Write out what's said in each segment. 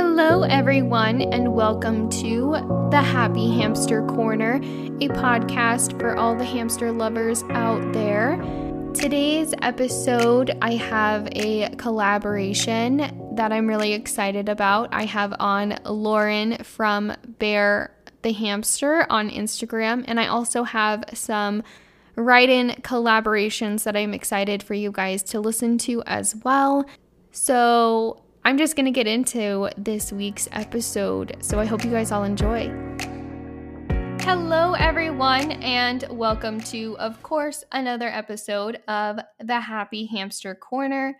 Hello, everyone, and welcome to the Happy Hamster Corner, a podcast for all the hamster lovers out there. Today's episode, I have a collaboration that I'm really excited about. I have on Lauren from Bear the Hamster on Instagram, and I also have some write in collaborations that I'm excited for you guys to listen to as well. So, I'm just going to get into this week's episode. So I hope you guys all enjoy. Hello, everyone, and welcome to, of course, another episode of the Happy Hamster Corner.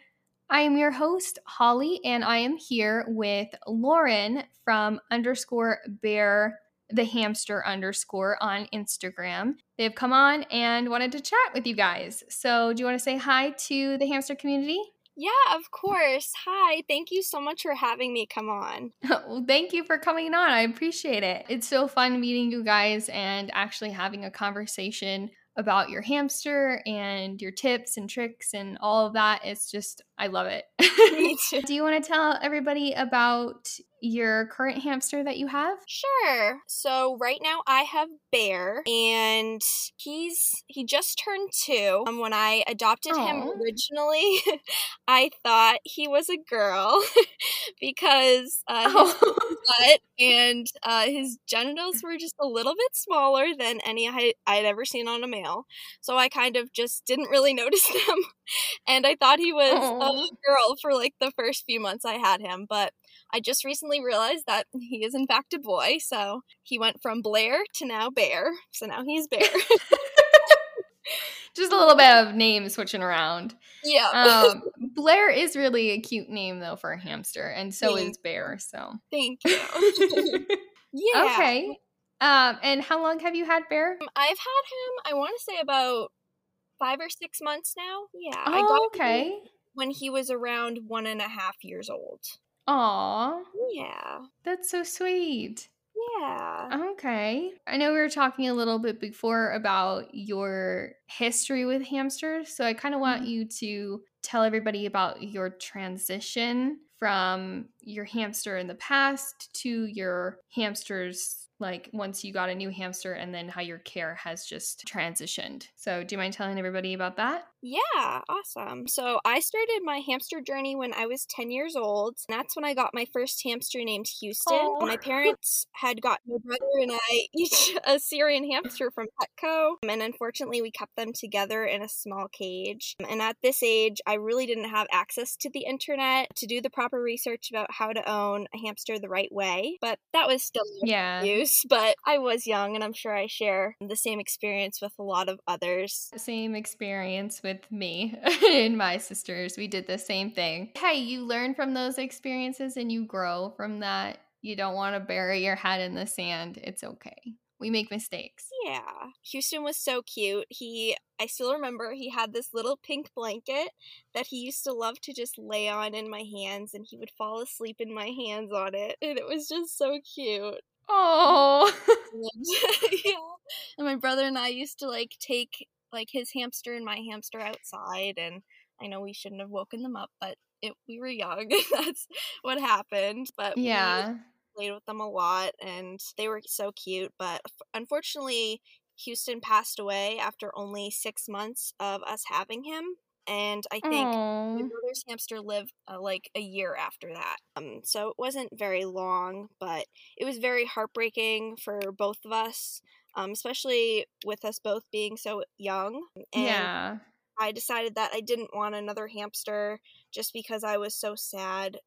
I am your host, Holly, and I am here with Lauren from underscore bear the hamster underscore on Instagram. They've come on and wanted to chat with you guys. So, do you want to say hi to the hamster community? Yeah, of course. Hi. Thank you so much for having me come on. well, thank you for coming on. I appreciate it. It's so fun meeting you guys and actually having a conversation about your hamster and your tips and tricks and all of that. It's just, I love it. Do you want to tell everybody about your current hamster that you have? Sure. So right now I have Bear and he's he just turned 2. Um, when I adopted Aww. him originally, I thought he was a girl because uh, his oh. butt and uh, his genitals were just a little bit smaller than any I, I'd ever seen on a male. So I kind of just didn't really notice them and I thought he was Aww. a girl for like the first few months I had him, but I just recently realized that he is in fact a boy. So he went from Blair to now Bear. So now he's Bear. just a little bit of name switching around. Yeah. um, Blair is really a cute name though for a hamster, and so Thank is Bear. So Thank you. yeah. Okay. Um, and how long have you had Bear? Um, I've had him. I want to say about five or six months now. Yeah. Oh, I got okay. when he was around one and a half years old. Aw. Yeah. That's so sweet. Yeah. Okay. I know we were talking a little bit before about your history with hamsters. So I kind of want mm-hmm. you to tell everybody about your transition from your hamster in the past to your hamsters like once you got a new hamster and then how your care has just transitioned. So, do you mind telling everybody about that? Yeah, awesome. So, I started my hamster journey when I was 10 years old. And that's when I got my first hamster named Houston. Oh. My parents had gotten my brother and I each a Syrian hamster from Petco. And unfortunately, we kept them together in a small cage. And at this age, I really didn't have access to the internet to do the proper research about how to own a hamster the right way. But that was still yeah. use. But I was young, and I'm sure I share the same experience with a lot of others. The same experience with me and my sisters. We did the same thing. Hey, you learn from those experiences and you grow from that. You don't want to bury your head in the sand. It's okay. We make mistakes. Yeah. Houston was so cute. He I still remember he had this little pink blanket that he used to love to just lay on in my hands and he would fall asleep in my hands on it. And it was just so cute. Oh. yeah. And my brother and I used to like take like his hamster and my hamster outside and I know we shouldn't have woken them up, but it, we were young. That's what happened. But yeah, played with them a lot and they were so cute. But unfortunately, Houston passed away after only six months of us having him. And I think Aww. my brother's hamster lived uh, like a year after that. Um, so it wasn't very long, but it was very heartbreaking for both of us um, especially with us both being so young. And yeah. I decided that I didn't want another hamster just because I was so sad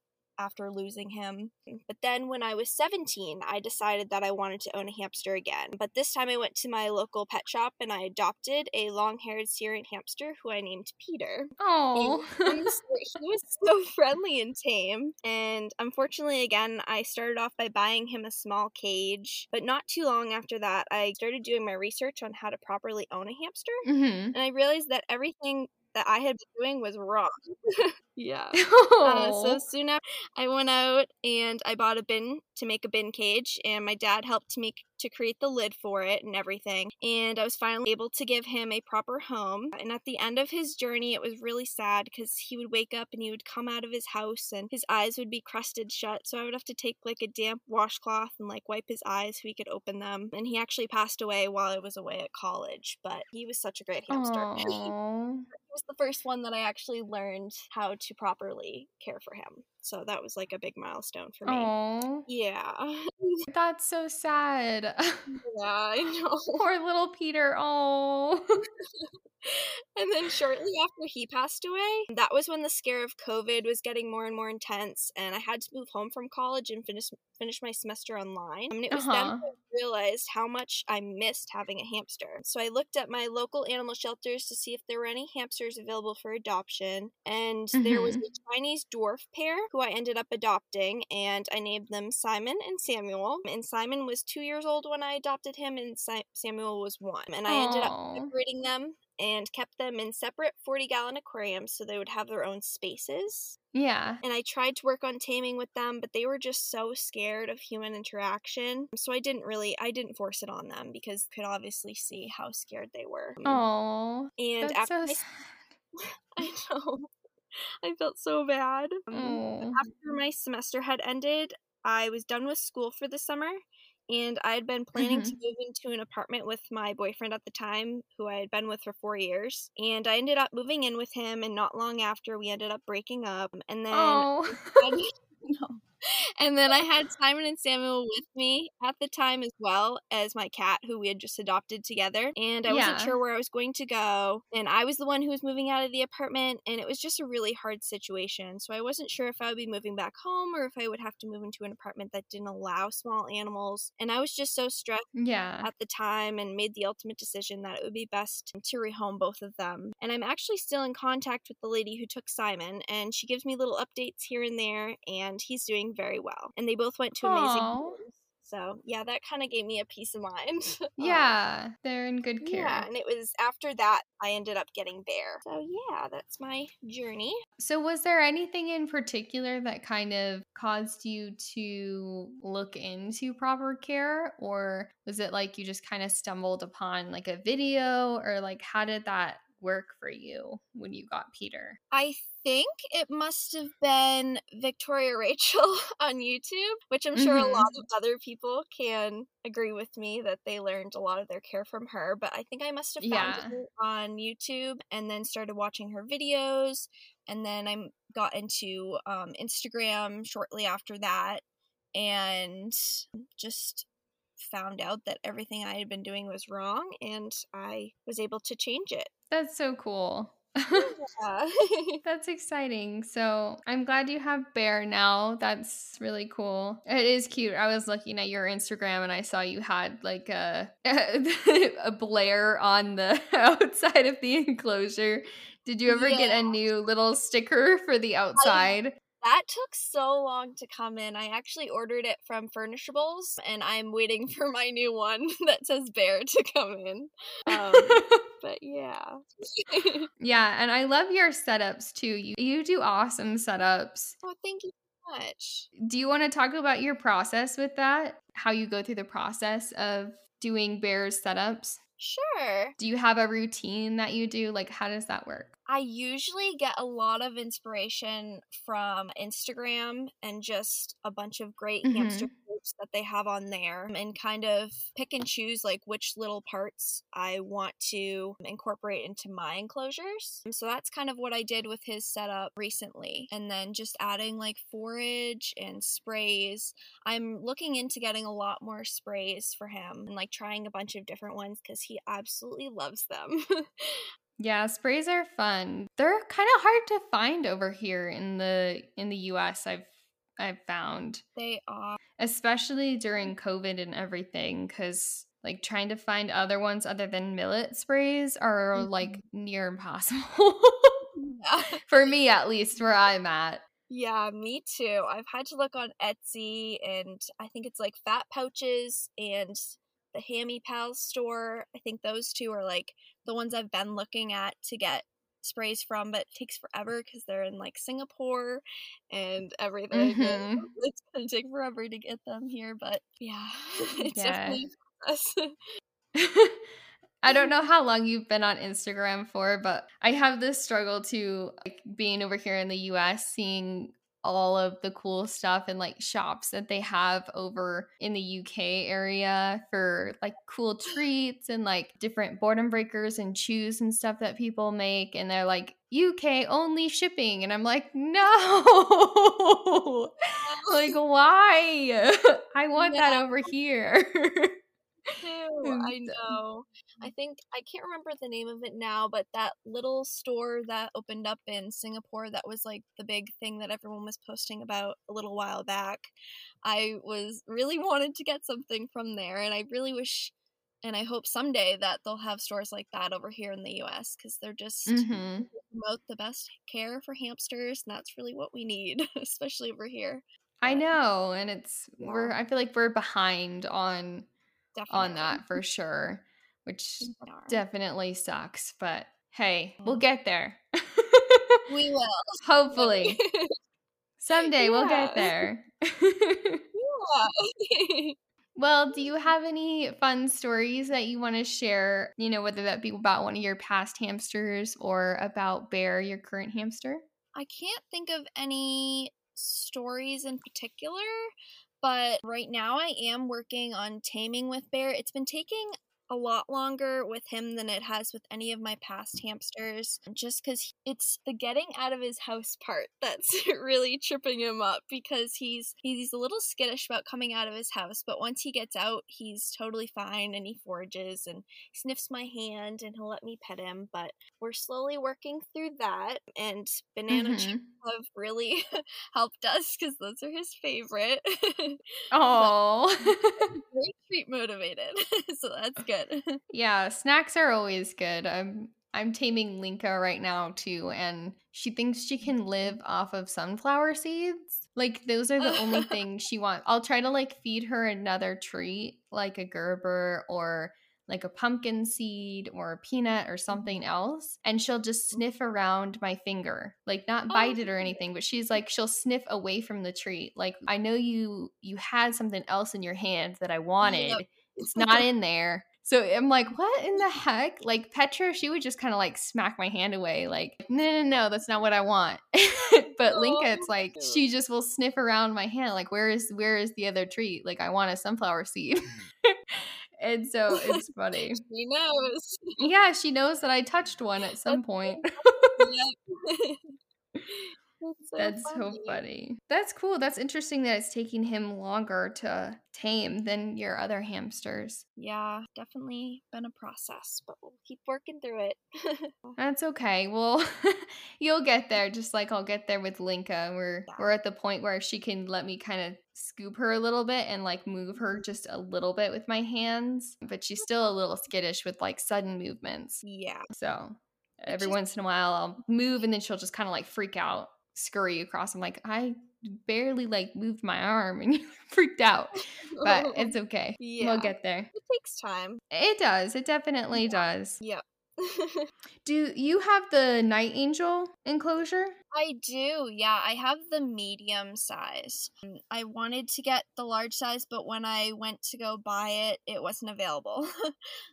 after losing him. But then when I was 17, I decided that I wanted to own a hamster again. But this time I went to my local pet shop and I adopted a long haired Syrian hamster who I named Peter. Oh. he was so friendly and tame. And unfortunately, again, I started off by buying him a small cage. But not too long after that, I started doing my research on how to properly own a hamster. Mm-hmm. And I realized that everything that I had been doing was wrong. yeah. Uh, so soon after, I went out and I bought a bin to make a bin cage, and my dad helped make to create the lid for it and everything. And I was finally able to give him a proper home. And at the end of his journey, it was really sad because he would wake up and he would come out of his house and his eyes would be crusted shut. So I would have to take like a damp washcloth and like wipe his eyes so he could open them. And he actually passed away while I was away at college, but he was such a great hamster. he was the first one that I actually learned how to properly care for him. So that was like a big milestone for me. Aww. Yeah. That's so sad. yeah, I know. Poor little Peter. Oh. and then shortly after he passed away, that was when the scare of COVID was getting more and more intense, and I had to move home from college and finish finish my semester online. I mean, it was uh-huh. then I realized how much I missed having a hamster. So I looked at my local animal shelters to see if there were any hamsters available for adoption, and mm-hmm. there was mm-hmm. a Chinese dwarf pair who I ended up adopting, and I named them Simon and Samuel. And Simon was two years old when I adopted him, and si- Samuel was one. And I Aww. ended up separating them and kept them in separate 40 gallon aquariums so they would have their own spaces. Yeah. And I tried to work on taming with them, but they were just so scared of human interaction. So I didn't really I didn't force it on them because I could obviously see how scared they were. Oh. And after so I, I know. I felt so bad. Um, after my semester had ended, I was done with school for the summer and I had been planning mm-hmm. to move into an apartment with my boyfriend at the time, who I had been with for four years. And I ended up moving in with him, and not long after, we ended up breaking up. And then, oh. no and then I had Simon and Samuel with me at the time as well as my cat, who we had just adopted together. And I yeah. wasn't sure where I was going to go. And I was the one who was moving out of the apartment. And it was just a really hard situation. So I wasn't sure if I would be moving back home or if I would have to move into an apartment that didn't allow small animals. And I was just so stressed yeah. at the time and made the ultimate decision that it would be best to rehome both of them. And I'm actually still in contact with the lady who took Simon. And she gives me little updates here and there. And he's doing very well. And they both went to amazing schools. So yeah, that kind of gave me a peace of mind. yeah, um, they're in good care. Yeah, and it was after that I ended up getting Bear. So yeah, that's my journey. So was there anything in particular that kind of caused you to look into proper care, or was it like you just kind of stumbled upon like a video, or like how did that work for you when you got Peter? I think it must have been Victoria Raechel on YouTube, which I'm sure mm-hmm. a lot of other people can agree with me that they learned a lot of their care from her. But I think I must have found yeah. it on YouTube and then started watching her videos. And then I got into um, Instagram shortly after that and just found out that everything I had been doing was wrong and I was able to change it. That's so cool. That's exciting. So I'm glad you have Bear now. That's really cool. It is cute. I was looking at your Instagram and I saw you had like a a Blair on the outside of the enclosure. Did you ever yeah. get a new little sticker for the outside? That took so long to come in. I actually ordered it from Furnishables, and I'm waiting for my new one that says Bear to come in. Um, but yeah. yeah, and I love your setups too. You you do awesome setups. Oh, thank you so much. Do you want to talk about your process with that? How you go through the process of doing Bear's setups? Sure. Do you have a routine that you do? Like, how does that work? I usually get a lot of inspiration from Instagram and just a bunch of great mm-hmm. hamster groups that they have on there and kind of pick and choose like which little parts I want to incorporate into my enclosures. So that's kind of what I did with his setup recently. And then just adding like forage and sprays. I'm looking into getting a lot more sprays for him and like trying a bunch of different ones because he absolutely loves them. Yeah, sprays are fun. They're kind of hard to find over here in the in the US. I've I've found. They are. Especially during COVID and everything, because like trying to find other ones other than millet sprays are mm-hmm. like near impossible. yeah. For me, at least, where I'm at. Yeah, me too. I've had to look on Etsy, and I think it's like Fat Pouches and the Hammy Pals store. I think those two are like the ones I've been looking at to get sprays from, but it takes forever because they're in like Singapore and everything. Mm-hmm. it's gonna take forever to get them here, but yeah, it's yeah. definitely I don't know how long you've been on Instagram for, but I have this struggle to like being over here in the US, seeing all of the cool stuff and like shops that they have over in the UK area for like cool treats and like different boredom breakers and chews and stuff that people make. And they're like, UK only shipping. And I'm like, no, like, why? I want that over here. too. I know. I think I can't remember the name of it now, but that little store that opened up in Singapore that was like the big thing that everyone was posting about a little while back. I was really wanted to get something from there and I really wish and I hope someday that they'll have stores like that over here in the US because they're just mm-hmm. promote the best care for hamsters and that's really what we need, especially over here. I know, and it's yeah. we're I feel like we're behind on Definitely. on that for sure, which definitely sucks. But hey, we'll mm-hmm. get there. we will. Hopefully. Someday yeah. we'll get there. yeah. well, do you have any fun stories that you want to share? You know, whether that be about one of your past hamsters or about Bear, your current hamster? I can't think of any stories in particular, but right now I am working on taming with Bear. It's been taking a lot longer with him than it has with any of my past hamsters just because it's the getting out of his house part that's really tripping him up because he's he's a little skittish about coming out of his house but once he gets out he's totally fine and he forages and sniffs my hand and he'll let me pet him but we're slowly working through that and banana mm-hmm. chips have really helped us because those are his favorite. Oh very treat motivated so that's good good. yeah, snacks are always good. I'm I'm taming Linka right now too, and she thinks she can live off of sunflower seeds. Like those are the only things she wants. I'll try to like feed her another treat, like a Gerber or like a pumpkin seed or a peanut or mm-hmm. something else and she'll just mm-hmm. sniff around my finger like not oh, bite it or oh. anything but she's like she'll sniff away from the treat like i know you you had something else in your hand that i wanted it's not in there so I'm like, what in the heck? Like Petra, she would just kind of like smack my hand away, like, no, no, no, that's not what I want. but oh, Linka, it's like she just will sniff around my hand, like, where is where is the other treat? Like, I want a sunflower seed. and so it's funny. she knows. Yeah, she knows that I touched one at some point. That's so That's funny. so funny. That's cool. That's interesting that it's taking him longer to tame than your other hamsters. Yeah, definitely been a process, but we'll keep working through it. That's okay. Well, you'll get there just like I'll get there with Linka. We're yeah. we're at the point where she can let me kind of scoop her a little bit and like move her just a little bit with my hands, but she's still a little skittish with like sudden movements. Yeah. So every once in a while I'll move and then she'll just kind of like freak out scurry across. I'm like, I barely like moved my arm and you freaked out. But it's okay. Yeah. We'll get there. It takes time. It does. It definitely does. Yep. do you have the Niteangel enclosure? I do. Yeah, I have the medium size. Um, I wanted to get the large size, but when I went to go buy it, it wasn't available.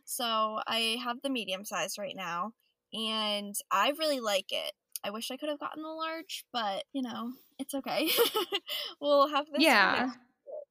so I have the medium size right now, and I really like it. I wish I could have gotten the large, but you know, it's okay. we'll have this. Yeah.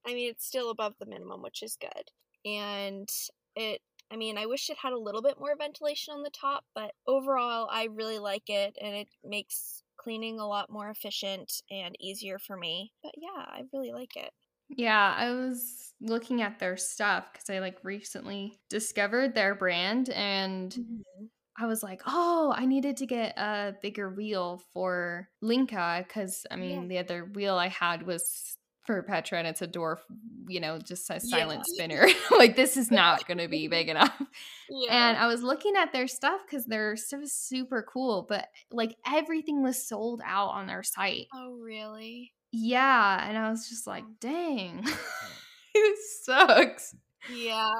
I mean, it's still above the minimum, which is good. And it, I mean, I wish it had a little bit more ventilation on the top, but overall, I really like it and it makes cleaning a lot more efficient and easier for me. But yeah, I really like it. Yeah, I was looking at their stuff because I like recently discovered their brand and mm-hmm. I was like, oh, I needed to get a bigger wheel for Linka because I mean, yeah. the other wheel I had was for Petra and it's a dwarf, you know, just a silent yeah. spinner. like this is not going to be big enough. Yeah. And I was looking at their stuff because their stuff is super cool, but like everything was sold out on their site. Oh, really? Yeah. And I was just like, dang, it sucks. Yeah.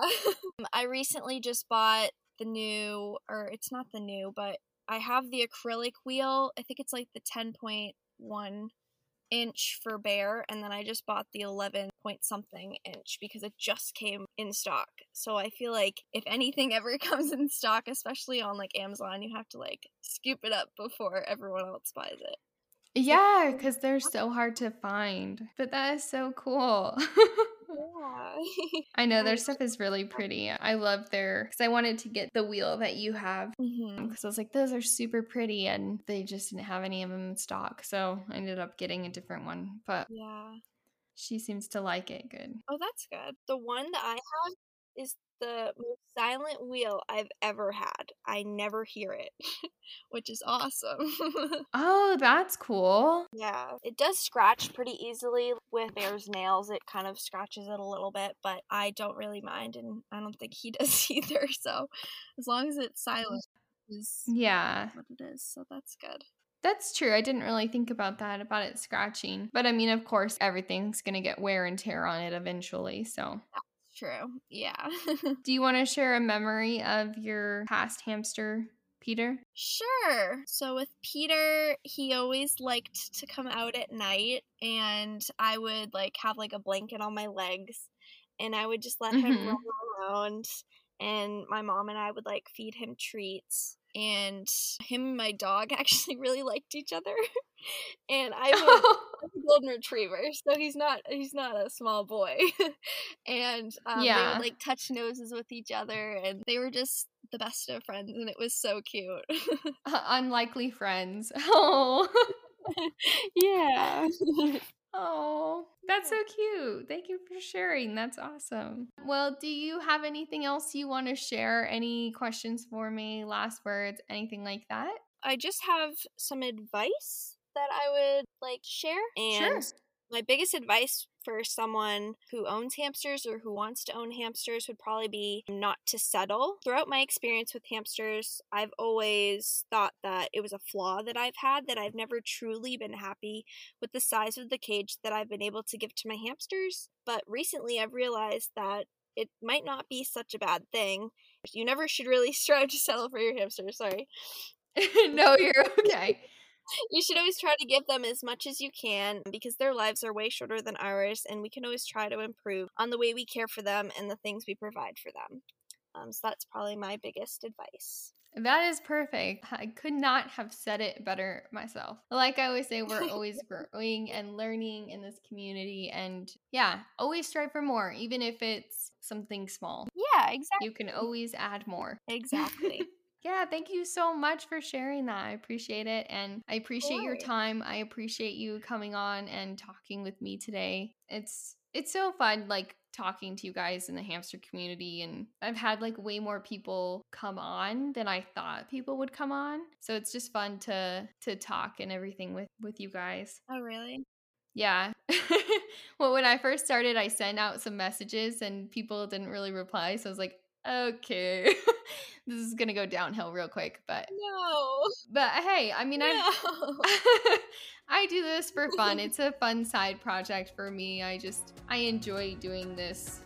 I recently just bought the new, or it's not the new, but I have the acrylic wheel. I think it's like the 10.1 inch for bear and then I just bought the 11 point something inch because it just came in stock. So I feel like if anything ever comes in stock, especially on like Amazon, you have to like scoop it up before everyone else buys it. Yeah, because they're so hard to find. But that is so cool. Yeah. I know their stuff is really pretty. I love their because I wanted to get the wheel that you have because mm-hmm. I was like, those are super pretty, and they just didn't have any of them in stock. So I ended up getting a different one. But yeah, she seems to like it good. Oh, that's good. The one that I have is the most silent wheel I've ever had. I never hear it, which is awesome. oh, that's cool. Yeah, it does scratch pretty easily with Bear's nails. It kind of scratches it a little bit, but I don't really mind, and I don't think he does either. So, as long as it's silent, is yeah what it is. So that's good. That's true. I didn't really think about that, about it scratching. But I mean, of course, everything's going to get wear and tear on it eventually. So True. Yeah. Do you want to share a memory of your past hamster, Peter? Sure. So with Peter, he always liked to come out at night and I would like have like a blanket on my legs and I would just let mm-hmm. him roam around and my mom and I would like feed him treats and him and my dog actually really liked each other and i have a golden retriever so he's not he's not a small boy and um, yeah. they would like touch noses with each other and they were just the best of friends and it was so cute uh, unlikely friends oh yeah Oh, that's so cute. Thank you for sharing. That's awesome. Well, do you have anything else you want to share? Any questions for me? Last words? Anything like that? I just have some advice that I would like to share. And sure. my biggest advice for someone who owns hamsters or who wants to own hamsters would probably be not to settle. Throughout my experience with hamsters, I've always thought that it was a flaw that I've had, that I've never truly been happy with the size of the cage that I've been able to give to my hamsters. But recently I've realized that it might not be such a bad thing. You never should really strive to settle for your hamster, sorry. no, you're okay you should always try to give them as much as you can because their lives are way shorter than ours, and we can always try to improve on the way we care for them and the things we provide for them. Um, so that's probably my biggest advice. That is perfect. I could not have said it better myself. Like I always say, we're always growing and learning in this community. And yeah, always strive for more, even if it's something small. Yeah, exactly. You can always add more. Exactly. Yeah, thank you so much for sharing that. I appreciate it. And I appreciate your time. I appreciate you coming on and talking with me today. It's it's so fun like talking to you guys in the hamster community and I've had like way more people come on than I thought people would come on. So it's just fun to to talk and everything with with you guys. Oh, really? Yeah. well, when I first started, I sent out some messages and people didn't really reply. So I was like, okay. this is gonna go downhill real quick, but no. But hey, I mean, no. I I do this for fun. It's a fun side project for me. I just I enjoy doing this.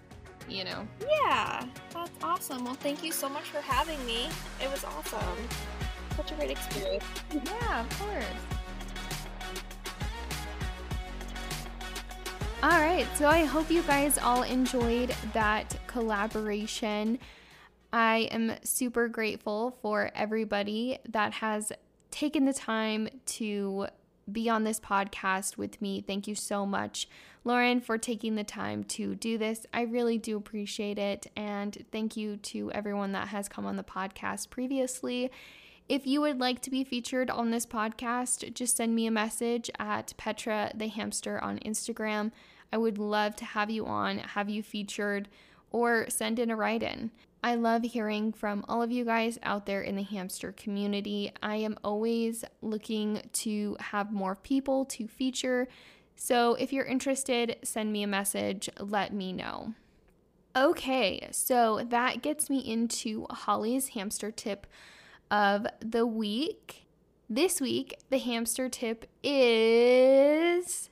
You know. Yeah, that's awesome. Well, thank you so much for having me. It was awesome. Such a great experience. Yeah, of course. All right, so I hope you guys all enjoyed that collaboration. I am super grateful for everybody that has taken the time to be on this podcast with me. Thank you so much, Lauren, for taking the time to do this. I really do appreciate it. And thank you to everyone that has come on the podcast previously. If you would like to be featured on this podcast, just send me a message at Petra the Hamster on Instagram. I would love to have you on, have you featured, or send in a write in. I love hearing from all of you guys out there in the hamster community. I am always looking to have more people to feature. So if you're interested, send me a message, let me know. Okay, so that gets me into Holly's hamster tip of the week. This week, the hamster tip is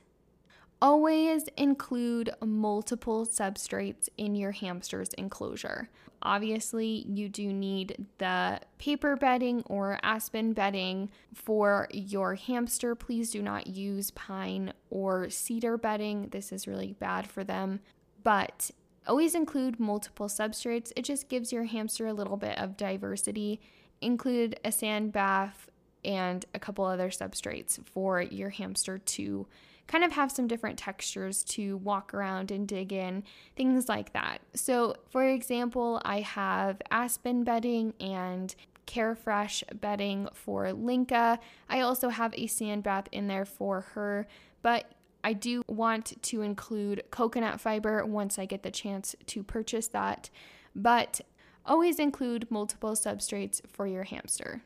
always include multiple substrates in your hamster's enclosure. Obviously, you do need the paper bedding or aspen bedding for your hamster. Please do not use pine or cedar bedding. This is really bad for them. But always include multiple substrates. It just gives your hamster a little bit of diversity. Include a sand bath and a couple other substrates for your hamster to kind of have some different textures to walk around and dig in, things like that. So, for example, I have aspen bedding and Carefresh bedding for Linka. I also have a sand bath in there for her, but I do want to include coconut fiber once I get the chance to purchase that. But always include multiple substrates for your hamster.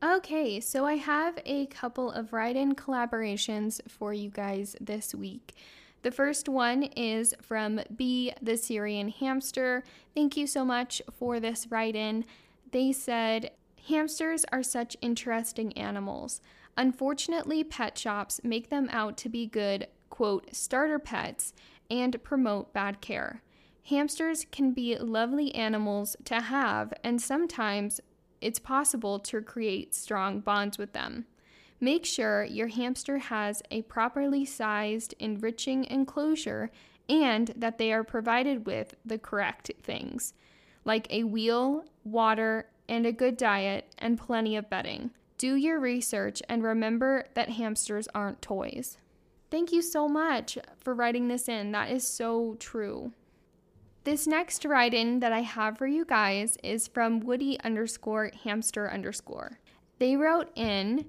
Okay, so I have a couple of write in collaborations for you guys this week. The first one is from Bea, the Syrian hamster. Thank you so much for this write in. They said, Hamsters are such interesting animals. Unfortunately, pet shops make them out to be good, quote, starter pets and promote bad care. Hamsters can be lovely animals to have, and sometimes it's possible to create strong bonds with them. Make sure your hamster has a properly sized, enriching enclosure and that they are provided with the correct things, like a wheel, water, and a good diet, and plenty of bedding. Do your research and remember that hamsters aren't toys. Thank you so much for writing this in. That is so true. This next write in that I have for you guys is from Woody underscore hamster underscore. They wrote in,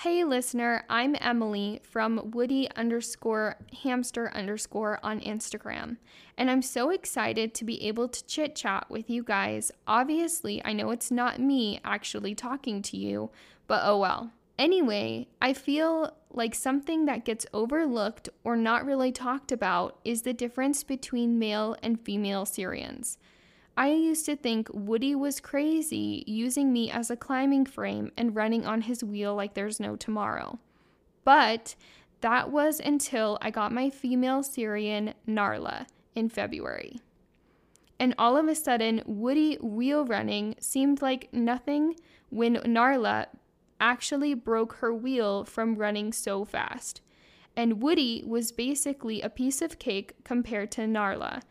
Hey listener, I'm Emily from Woody underscore hamster underscore on Instagram, and I'm so excited to be able to chit chat with you guys. Obviously, I know it's not me actually talking to you, but oh well. Anyway, I feel like something that gets overlooked or not really talked about is the difference between male and female Syrians. I used to think Woody was crazy using me as a climbing frame and running on his wheel like there's no tomorrow. But that was until I got my female Syrian, Narla, in February. And all of a sudden, Woody wheel running seemed like nothing when Narla actually broke her wheel from running so fast. And Woody was basically a piece of cake compared to Narla.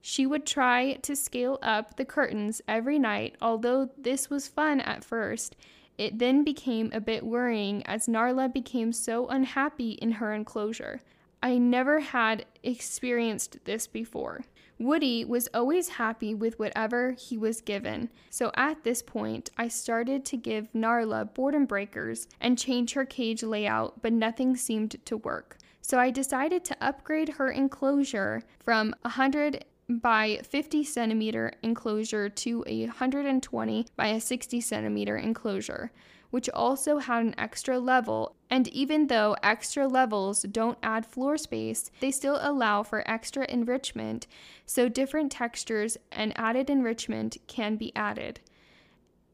She would try to scale up the curtains every night, although this was fun at first. It then became a bit worrying as Narla became so unhappy in her enclosure. I never had experienced this before. Woody was always happy with whatever he was given, so at this point, I started to give Narla boredom breakers and change her cage layout, but nothing seemed to work. So I decided to upgrade her enclosure from 100 by 50 centimeter enclosure to a 120 by a 60 centimeter enclosure which also had an extra level. And even though extra levels don't add floor space, they still allow for extra enrichment, so different textures and added enrichment can be added.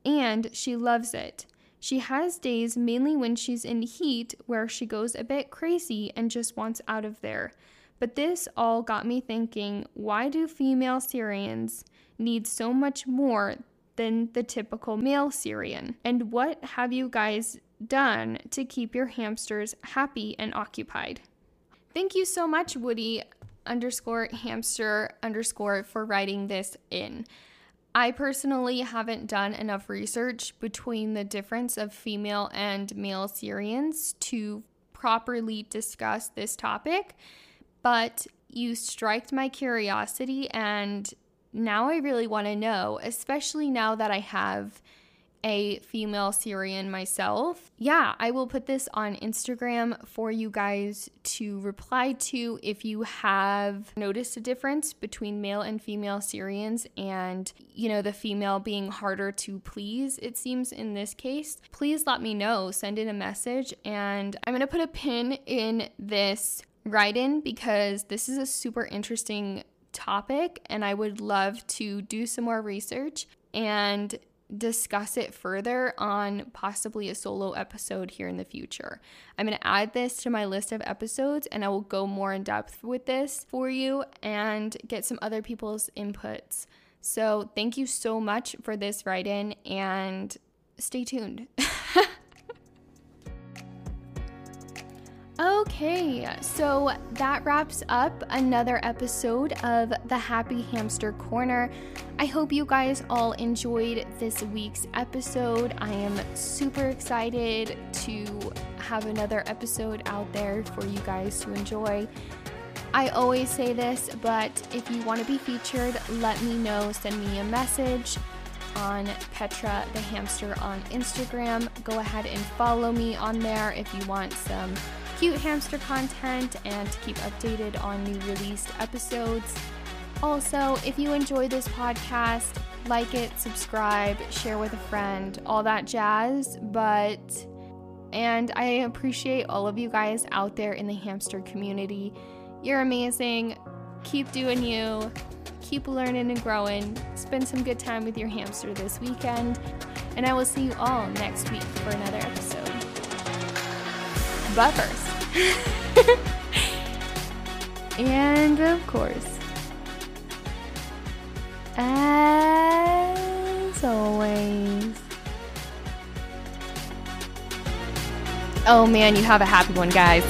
And she loves it. She has days mainly when she's in heat where she goes a bit crazy and just wants out of there. But this all got me thinking why do female Syrians need so much more than the typical male Syrian? And what have you guys done to keep your hamsters happy and occupied? Thank you so much, Woody underscore hamster underscore for writing this in. I personally haven't done enough research between the difference of female and male Syrians to properly discuss this topic, but you striked my curiosity and now I really want to know, especially now that I have a female Syrian myself. Yeah, I will put this on Instagram for you guys to reply to if you have noticed a difference between male and female Syrians and, you know, the female being harder to please, it seems in this case. Please let me know. Send in a message, and I'm to put a pin in this write in because this is a super interesting topic and I would love to do some more research and discuss it further on possibly a solo episode here in the future. I'm going to add this to my list of episodes and I will go more in depth with this for you and get some other people's inputs. So, thank you so much for this write in and stay tuned. Okay, so that wraps up another episode of the Happy Hamster Corner. I hope you guys all enjoyed this week's episode. I am super excited to have another episode out there for you guys to enjoy. I always say this, but if you want to be featured, let me know. Send me a message on Petra the Hamster on Instagram. Go ahead and follow me on there if you want some cute hamster content and to keep updated on new released episodes. Also, if you enjoy this podcast, like it, subscribe, share with a friend, all that jazz. But, and I appreciate all of you guys out there in the hamster community. You're amazing. Keep doing you. Keep learning and growing. Spend some good time with your hamster this weekend. And I will see you all next week for another episode. But first, and of course, as always. Oh man, you have a happy one, guys.